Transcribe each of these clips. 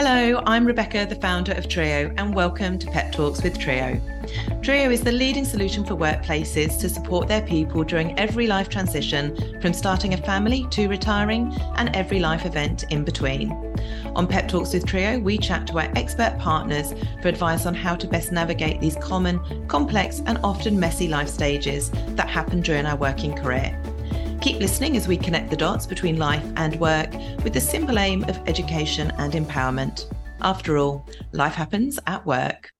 Hello, I'm Rebecca, the founder of triiyo, and welcome to Pep Talks with triiyo. triiyo is the leading solution for workplaces to support their people during every life transition, from starting a family to retiring and every life event in between. On Pep Talks with triiyo, we chat to our expert partners for advice on how to best navigate these common, complex, and often messy life stages that happen during our working career. Keep listening as we connect the dots between life and work with the simple aim of education and empowerment. After all, life happens at work.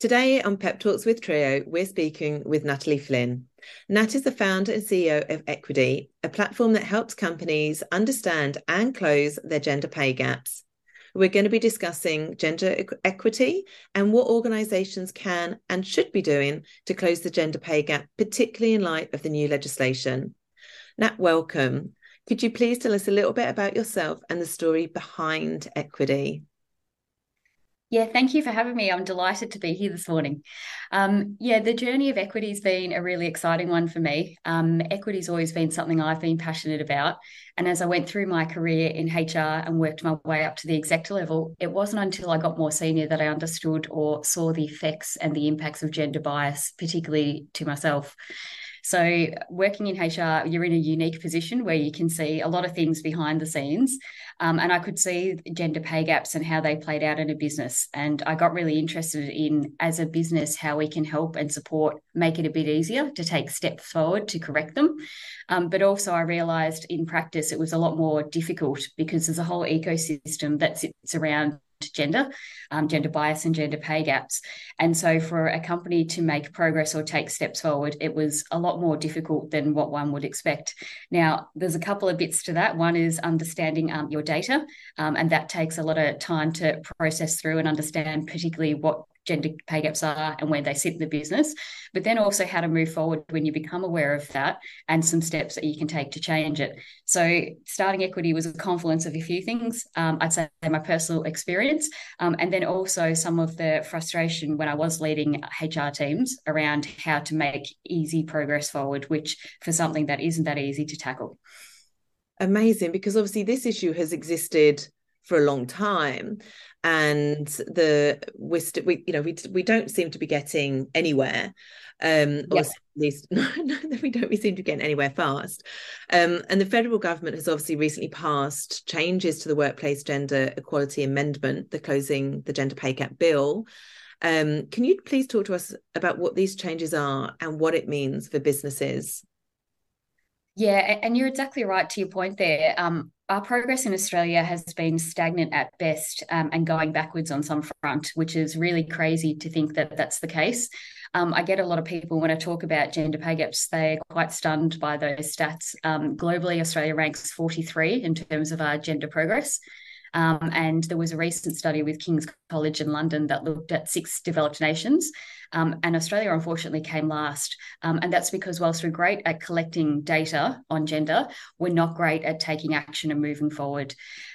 Today on Pep Talks with triiyo, we're speaking with Natalie Flynn. Nat is the founder and CEO of Equidi, a platform that helps companies understand and close their gender pay gaps. We're going to be discussing gender equity and what organisations can and should be doing to close the gender pay gap, particularly in light of the new legislation. Nat, welcome. Could you please tell us a little bit about yourself and the story behind Equidi? Yeah, thank you for having me. I'm delighted to be here this morning. Um, yeah, the journey of Equidi has been a really exciting one for me. Um, equity's always been something I've been passionate about. And as I went through my career in HR and worked my way up to the executive level, it wasn't until I got more senior that I understood or saw the effects and the impacts of gender bias, particularly to myself. So, working in HR, you're in a unique position where you can see a lot of things behind the scenes. Um, and I could see gender pay gaps and how they played out in a business. And I got really interested in, as a business, how we can help and support, make it a bit easier to take steps forward to correct them. Um, but also, I realized in practice it was a lot more difficult because there's a whole ecosystem that sits around gender, um, gender bias, and gender pay gaps. And so, for a company to make progress or take steps forward, it was a lot more difficult than what one would expect. Now, there's a couple of bits to that. One is understanding um, your data, um, and that takes a lot of time to process through and understand, particularly what gender pay gaps are and where they sit in the business, but then also how to move forward when you become aware of that and some steps that you can take to change it. So, starting Equidi was a confluence of a few things. Um, I'd say my personal experience, um, and then also some of the frustration when I was leading HR teams around how to make easy progress forward, which for something that isn't that easy to tackle. Amazing, because obviously this issue has existed for a long time. And the we're st- we you know we we don't seem to be getting anywhere um or at least no, no, we don't we seem to be getting anywhere fast. Um and the federal government has obviously recently passed changes to the workplace gender equality amendment the closing the gender pay gap bill. Um can you please talk to us about what these changes are and what it means for businesses? Yeah, and you're exactly right to your point there. Um, our progress in Australia has been stagnant at best um, and going backwards on some front, which is really crazy to think that that's the case. Um, I get a lot of people when I talk about gender pay gaps, they're quite stunned by those stats. Um, globally, Australia ranks 43 in terms of our gender progress. Um, and there was a recent study with King's College in London that looked at six developed nations. Um, and Australia, unfortunately, came last. Um, and that's because, whilst we're great at collecting data on gender, we're not great at taking action and moving forward.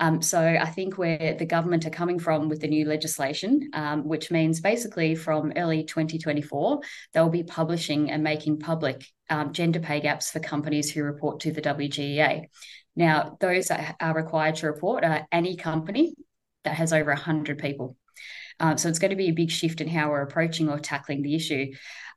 Um, so I think where the government are coming from with the new legislation, um, which means basically from early 2024, they'll be publishing and making public um, gender pay gaps for companies who report to the WGEA. Now, those that are required to report are any company that has over 100 people. Um, so it's going to be a big shift in how we're approaching or tackling the issue.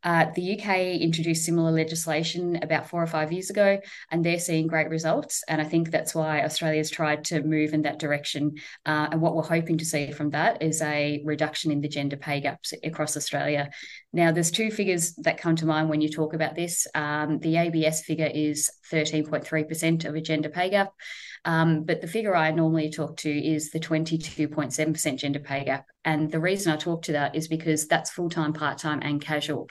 Uh, the UK introduced similar legislation about four or five years ago, and they're seeing great results. And I think that's why Australia's tried to move in that direction. Uh, and what we're hoping to see from that is a reduction in the gender pay gaps across Australia. Now, there's two figures that come to mind when you talk about this. Um, the ABS figure is 13.3% of a gender pay gap. Um, but the figure I normally talk to is the 22.7% gender pay gap. And the reason I talk to that is because that's full time, part time, and casual.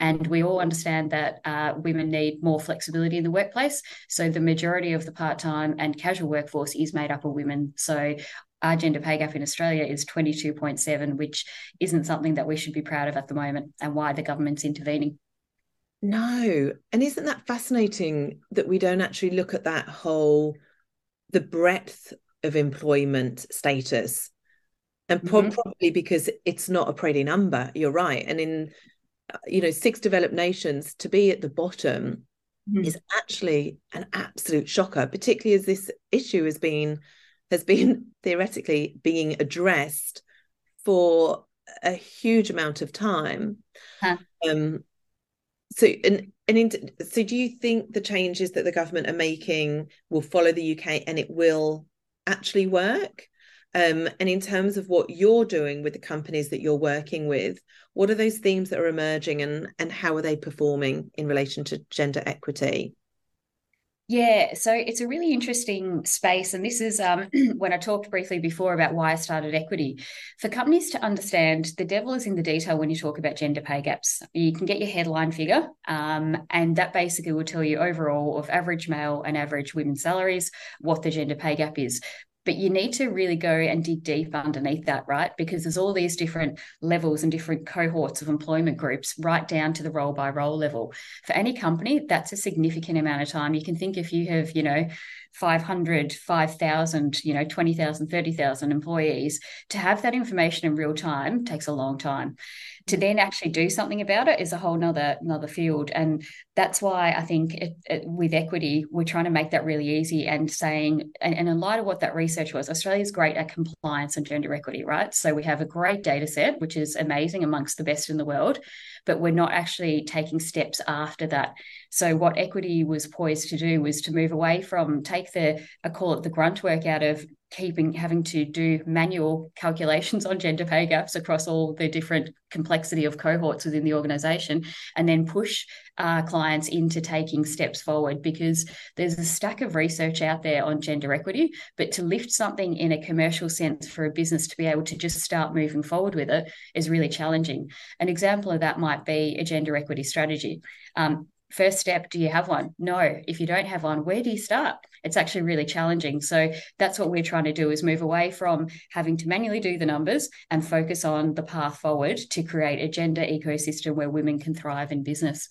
And we all understand that uh, women need more flexibility in the workplace. So the majority of the part time and casual workforce is made up of women. So our gender pay gap in Australia is 22.7, which isn't something that we should be proud of at the moment, and why the government's intervening. No. And isn't that fascinating that we don't actually look at that whole the breadth of employment status and mm-hmm. probably because it's not a pretty number you're right and in you know six developed nations to be at the bottom mm-hmm. is actually an absolute shocker particularly as this issue has been has been theoretically being addressed for a huge amount of time. Huh. Um, so and and so do you think the changes that the government are making will follow the UK and it will actually work? Um, and in terms of what you're doing with the companies that you're working with, what are those themes that are emerging and and how are they performing in relation to gender equity? Yeah, so it's a really interesting space. And this is um, when I talked briefly before about why I started Equidi. For companies to understand, the devil is in the detail when you talk about gender pay gaps. You can get your headline figure, um, and that basically will tell you overall of average male and average women's salaries what the gender pay gap is but you need to really go and dig deep underneath that, right? Because there's all these different levels and different cohorts of employment groups, right down to the role by role level. For any company, that's a significant amount of time. You can think if you have, you know, 500, 5,000, you know, 20,000, 30,000 employees, to have that information in real time takes a long time. To mm. then actually do something about it is a whole nother, another field. And that's why I think it, it, with Equidi, we're trying to make that really easy and saying, and, and in light of what that research was, Australia's great at compliance and gender equity, right? So we have a great data set, which is amazing amongst the best in the world but we're not actually taking steps after that. So what Equidi was poised to do was to move away from take the I call it the grunt work out of keeping having to do manual calculations on gender pay gaps across all the different complexity of cohorts within the organization and then push uh, clients into taking steps forward because there's a stack of research out there on gender equity but to lift something in a commercial sense for a business to be able to just start moving forward with it is really challenging an example of that might be a gender equity strategy. Um, first step do you have one? No. If you don't have one where do you start? It's actually really challenging. So that's what we're trying to do is move away from having to manually do the numbers and focus on the path forward to create a gender ecosystem where women can thrive in business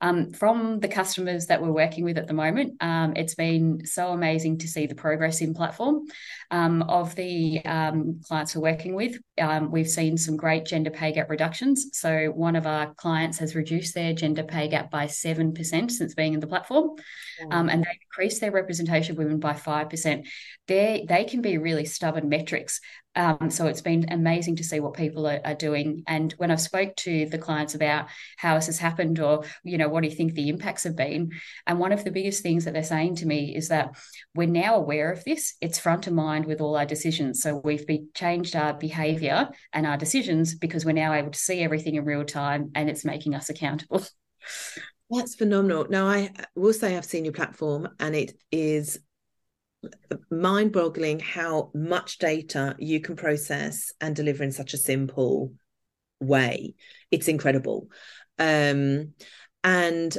um, from the customers that we're working with at the moment, um, it's been so amazing to see the progress in platform. Um, of the um, clients we're working with, um, we've seen some great gender pay gap reductions. So one of our clients has reduced their gender pay gap by 7% since being in the platform. Um, and they've increased their representation of women by 5%. They, they can be really stubborn metrics. Um, so it's been amazing to see what people are, are, doing. And when I've spoke to the clients about how this has happened, or you know, what do you think the impacts have been? And one of the biggest things that they're saying to me is that we're now aware of this. It's front of mind with all our decisions. So we've be, changed our behaviour and our decisions because we're now able to see everything in real time, and it's making us accountable. That's phenomenal. Now, I will say I've seen your platform, and it is mind boggling how much data you can process and deliver in such a simple way. It's incredible. Um, and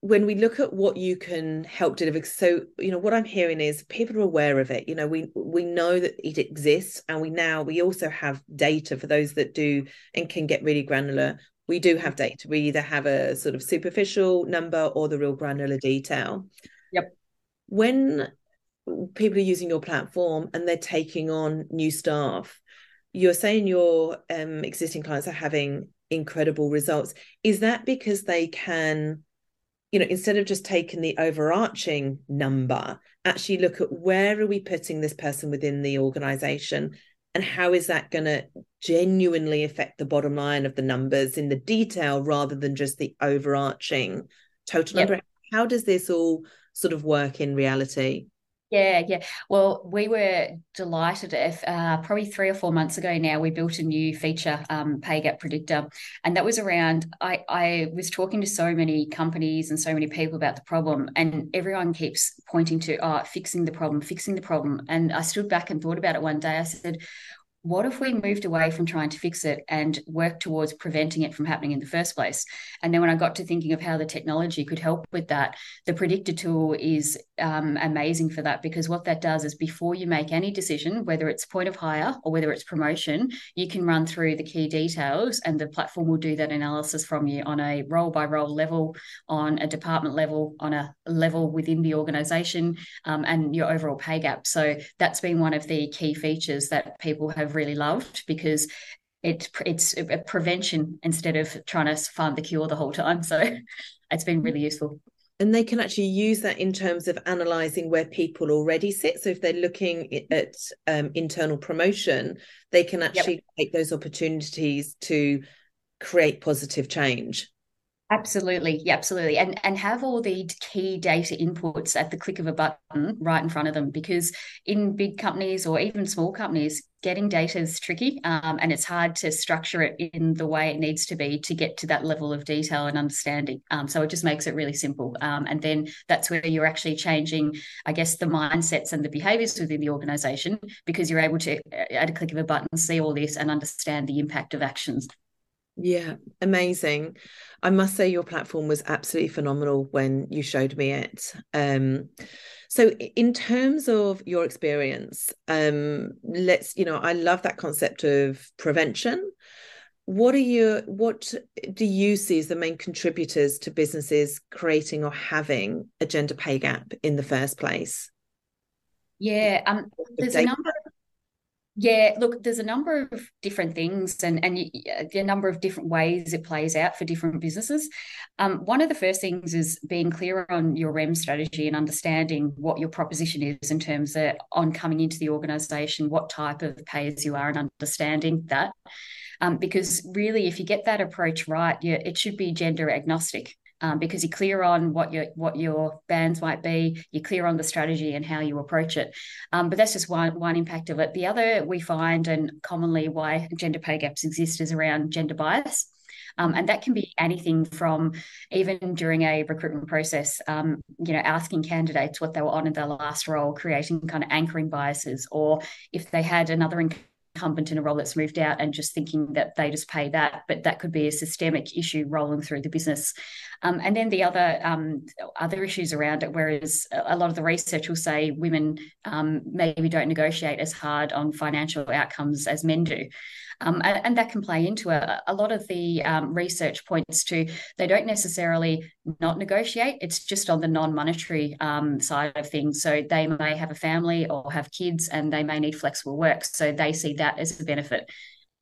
when we look at what you can help deliver so you know what i'm hearing is people are aware of it. You know we we know that it exists and we now we also have data for those that do and can get really granular. We do have data. We either have a sort of superficial number or the real granular detail. Yep. When people are using your platform and they're taking on new staff. You're saying your um, existing clients are having incredible results. Is that because they can you know instead of just taking the overarching number actually look at where are we putting this person within the organization and how is that going to genuinely affect the bottom line of the numbers in the detail rather than just the overarching total yep. number? How does this all sort of work in reality yeah, yeah. Well, we were delighted. If uh, probably three or four months ago now, we built a new feature, um, Pay Gap Predictor, and that was around. I I was talking to so many companies and so many people about the problem, and everyone keeps pointing to, oh, fixing the problem, fixing the problem. And I stood back and thought about it one day. I said, what if we moved away from trying to fix it and work towards preventing it from happening in the first place? And then when I got to thinking of how the technology could help with that, the predictor tool is um, amazing for that because what that does is before you make any decision, whether it's point of hire or whether it's promotion, you can run through the key details and the platform will do that analysis from you on a role by role level, on a department level, on a level within the organization, um, and your overall pay gap. So that's been one of the key features that people have really loved because it it's a prevention instead of trying to find the cure the whole time. So it's been really useful. and they can actually use that in terms of analyzing where people already sit so if they're looking at um, internal promotion they can actually yep. take those opportunities to create positive change Absolutely, yeah, absolutely, and and have all the key data inputs at the click of a button right in front of them. Because in big companies or even small companies, getting data is tricky, um, and it's hard to structure it in the way it needs to be to get to that level of detail and understanding. Um, so it just makes it really simple, um, and then that's where you're actually changing, I guess, the mindsets and the behaviors within the organization because you're able to, at a click of a button, see all this and understand the impact of actions. Yeah, amazing. I must say your platform was absolutely phenomenal when you showed me it. Um, so in terms of your experience, um, let's, you know, I love that concept of prevention. What are your what do you see as the main contributors to businesses creating or having a gender pay gap in the first place? Yeah, um, there's a number yeah, look, there's a number of different things and, and a number of different ways it plays out for different businesses. Um, one of the first things is being clear on your REM strategy and understanding what your proposition is in terms of on coming into the organization, what type of payers you are, and understanding that. Um, because really, if you get that approach right, it should be gender agnostic um, because you're clear on what your what your bands might be, you're clear on the strategy and how you approach it. Um, but that's just one one impact of it. The other we find, and commonly why gender pay gaps exist, is around gender bias. Um, and that can be anything from even during a recruitment process, um, you know, asking candidates what they were on in their last role, creating kind of anchoring biases, or if they had another incumbent in a role that's moved out and just thinking that they just pay that, but that could be a systemic issue rolling through the business. Um, and then the other um, other issues around it, whereas a lot of the research will say women um, maybe don't negotiate as hard on financial outcomes as men do. Um, and, that can play into a, a lot of the um, research points to they don't necessarily not negotiate. It's just on the non-monetary um, side of things. So they may have a family or have kids, and they may need flexible work. So they see that as a benefit.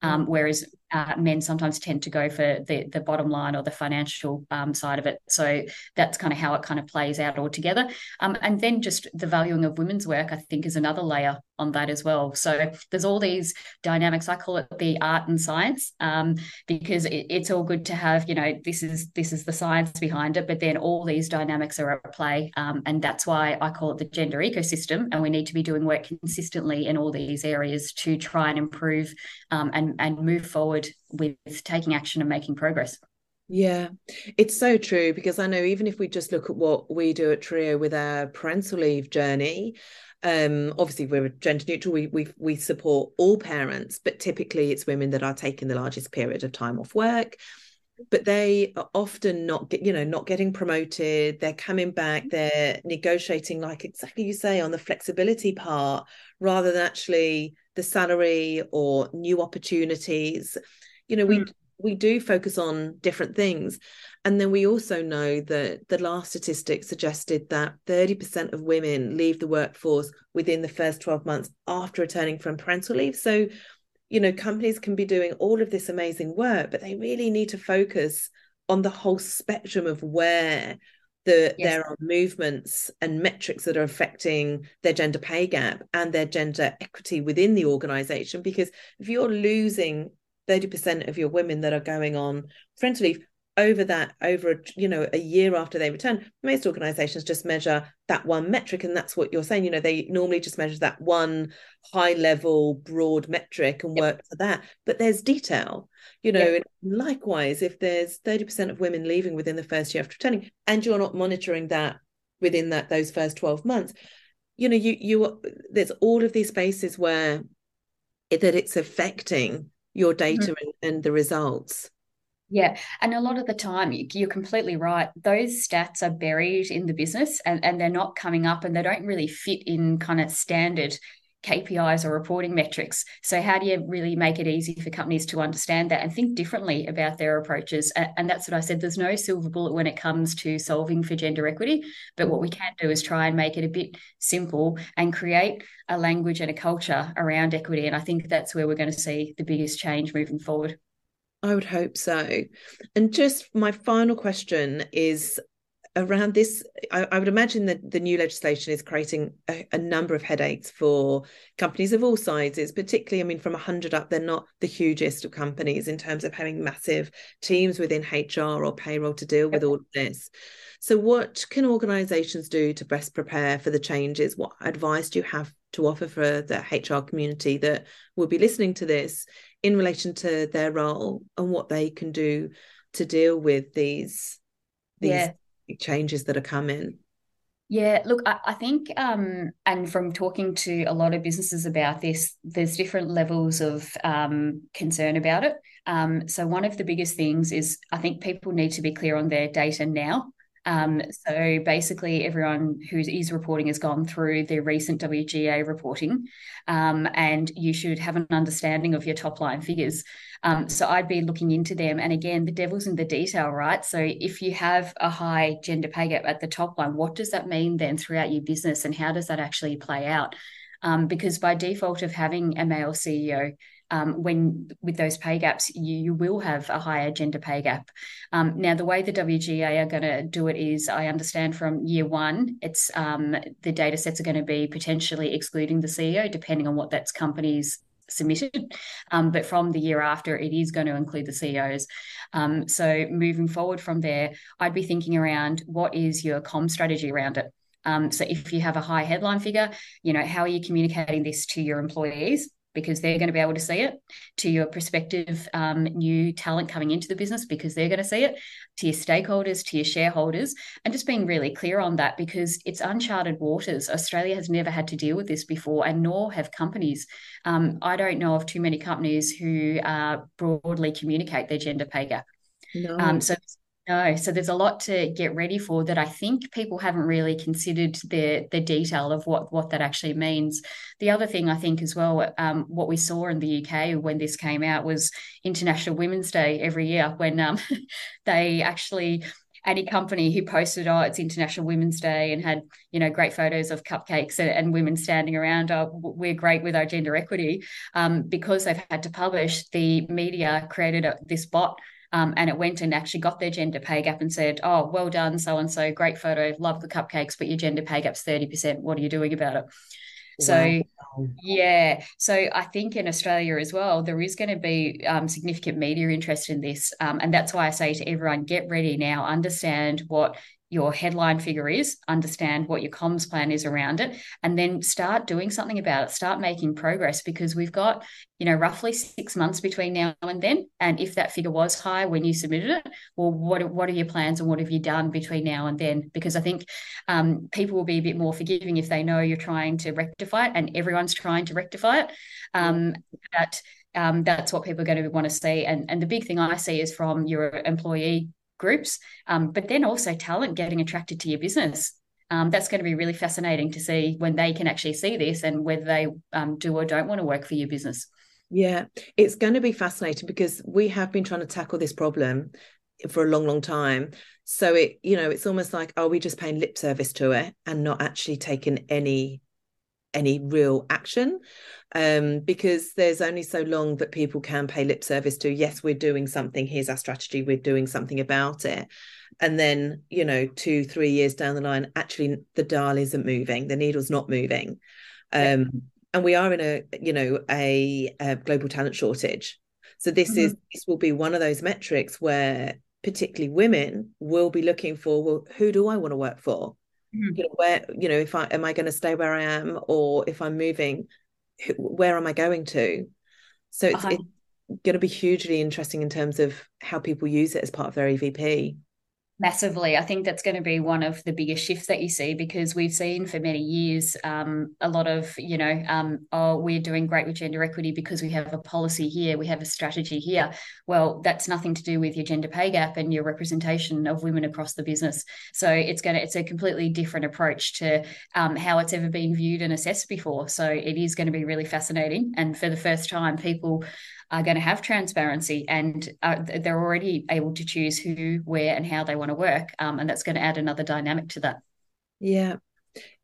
Um, whereas uh, men sometimes tend to go for the the bottom line or the financial um, side of it. So that's kind of how it kind of plays out altogether. Um, and then just the valuing of women's work, I think, is another layer on that as well. So there's all these dynamics. I call it the art and science um, because it, it's all good to have, you know, this is this is the science behind it, but then all these dynamics are at play, um, and that's why I call it the gender ecosystem. And we need to be doing work consistently in all these areas to try and improve um, and and move forward with taking action and making progress. Yeah, it's so true because I know even if we just look at what we do at triiyo with our parental leave journey, um, obviously we're gender neutral. We we we support all parents, but typically it's women that are taking the largest period of time off work. But they are often not get, you know, not getting promoted. They're coming back. They're negotiating, like exactly you say, on the flexibility part, rather than actually the salary or new opportunities. You know we mm. we do focus on different things. And then we also know that the last statistic suggested that 30% of women leave the workforce within the first 12 months after returning from parental leave. So you know companies can be doing all of this amazing work but they really need to focus on the whole spectrum of where the, yes. there are movements and metrics that are affecting their gender pay gap and their gender equity within the organization because if you're losing 30% of your women that are going on parental leave over that over a, you know a year after they return most organizations just measure that one metric and that's what you're saying you know they normally just measure that one high level broad metric and yep. work for that but there's detail you know yep. likewise if there's 30% of women leaving within the first year after returning and you're not monitoring that within that those first 12 months you know you you there's all of these spaces where it, that it's affecting your data mm-hmm. and, and the results yeah. And a lot of the time, you're completely right. Those stats are buried in the business and, and they're not coming up and they don't really fit in kind of standard KPIs or reporting metrics. So, how do you really make it easy for companies to understand that and think differently about their approaches? And that's what I said. There's no silver bullet when it comes to solving for gender equity. But what we mm-hmm. can do is try and make it a bit simple and create a language and a culture around equity. And I think that's where we're going to see the biggest change moving forward. I would hope so. And just my final question is around this I, I, would imagine that the new legislation is creating a, a, number of headaches for companies of all sizes particularly i mean from 100 up they're not the hugest of companies in terms of having massive teams within hr or payroll to deal with all of this. So what can organizations do to best prepare for the changes? What advice do you have to offer for the hr community that will be listening to this in relation to their role and what they can do to deal with these these yeah. changes that are coming yeah, look, I, I, think, um, and from talking to a lot of businesses about this, there's different levels of um, concern about it. Um, so, one of the biggest things is I think people need to be clear on their data now. Um, so basically, everyone who is reporting has gone through the recent WGEA reporting, um, and you should have an understanding of your top line figures. Um, so I'd be looking into them. And again, the devil's in the detail, right? So if you have a high gender pay gap at the top line, what does that mean then throughout your business, and how does that actually play out? Um, because by default of having a male CEO, um, when with those pay gaps, you, you will have a higher gender pay gap. Um, now, the way the WGEA are going to do it is, I understand from year one, it's um, the data sets are going to be potentially excluding the CEO, depending on what that's company's submitted. Um, but from the year after, it is going to include the CEOs. Um, so moving forward from there, I'd be thinking around what is your com strategy around it. Um, so if you have a high headline figure, you know, how are you communicating this to your employees? Because they're going to be able to see it, to your prospective um, new talent coming into the business because they're going to see it, to your stakeholders, to your shareholders, and just being really clear on that because it's uncharted waters. Australia has never had to deal with this before, and nor have companies. Um, I don't know of too many companies who uh, broadly communicate their gender pay gap. No. Um, so no, so there's a lot to get ready for that I think people haven't really considered the the detail of what what that actually means. The other thing I think as well, um, what we saw in the UK when this came out was International Women's Day every year when um, they actually any company who posted, oh, it's International Women's Day and had, you know, great photos of cupcakes and, and women standing around, oh, we're great with our gender equity. Um, because they've had to publish, the media created a, this bot um, and it went and actually got their gender pay gap and said, "Oh, well done, so and so, great photo, love the cupcakes, but your gender pay gap's thirty percent. What are you doing about it?" So wow. yeah, so I think in Australia as well, there is going to be um, significant media interest in this, um, and that's why I say to everyone, get ready now, understand what your headline figure is, understand what your comms plan is around it, and then start doing something about it, start making progress because we've got, you know, roughly six months between now and then. And if that figure was high when you submitted it, well, what, what are your plans and what have you done between now and then? Because I think um, people will be a bit more forgiving if they know you're trying to rectify it and everyone's trying to rectify it. Um, that um, that's what people are going to want to see. And, and the big thing I see is from your employee groups, um, but then also talent getting attracted to your business. Um, that's going to be really fascinating to see when they can actually see this and whether they um, do or don't want to work for your business. Yeah, it's going to be fascinating because we have been trying to tackle this problem for a long, long time. So it, you know, it's almost like, are we just paying lip service to it and not actually taking any any real action um, because there's only so long that people can pay lip service to yes we're doing something here's our strategy we're doing something about it. And then you know two three years down the line actually the dial isn't moving the needle's not moving. Um, and we are in a you know a, a global talent shortage. So this mm-hmm. is this will be one of those metrics where particularly women will be looking for well who do i want to work for? Mm-hmm. you know, where you know if i am i going to stay where i am? Or if i'm moving where am i going to so it's, uh-huh. it's going to be hugely interesting in terms of how people use it as part of their evp Massively. I think that's going to be one of the biggest shifts that you see because we've seen for many years um, a lot of, you know, um, oh, we're doing great with gender equity because we have a policy here, we have a strategy here. Well, that's nothing to do with your gender pay gap and your representation of women across the business. So it's going to, it's a completely different approach to um, how it's ever been viewed and assessed before. So it is going to be really fascinating. And for the first time, people are going to have transparency and uh, they're already able to choose who, where, and how they want to work. Um, and that's going to add another dynamic to that. Yeah.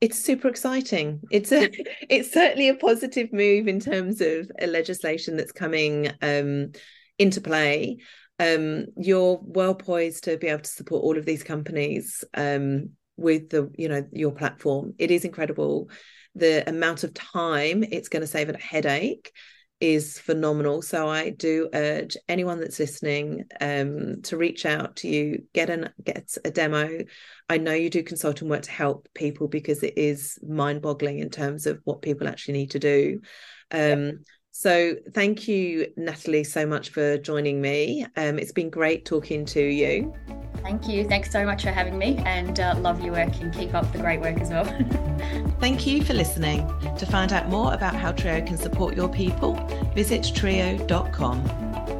It's super exciting. It's a, it's certainly a positive move in terms of a legislation that's coming um, into play. um, you're well poised to be able to support all of these companies um, with the you know your platform. It is incredible the amount of time it's going to save a headache is phenomenal. So I do urge anyone that's listening um, to reach out to you, get an get a demo. I know you do consulting work to help people because it is mind-boggling in terms of what people actually need to do. Um. So thank you, Natalie, so much for joining me. Um, it's been great talking to you. Thank you. Thanks so much for having me and uh, love your work and keep up the great work as well. Thank you for listening. To find out more about how triiyo can support your people, visit triiyo.com.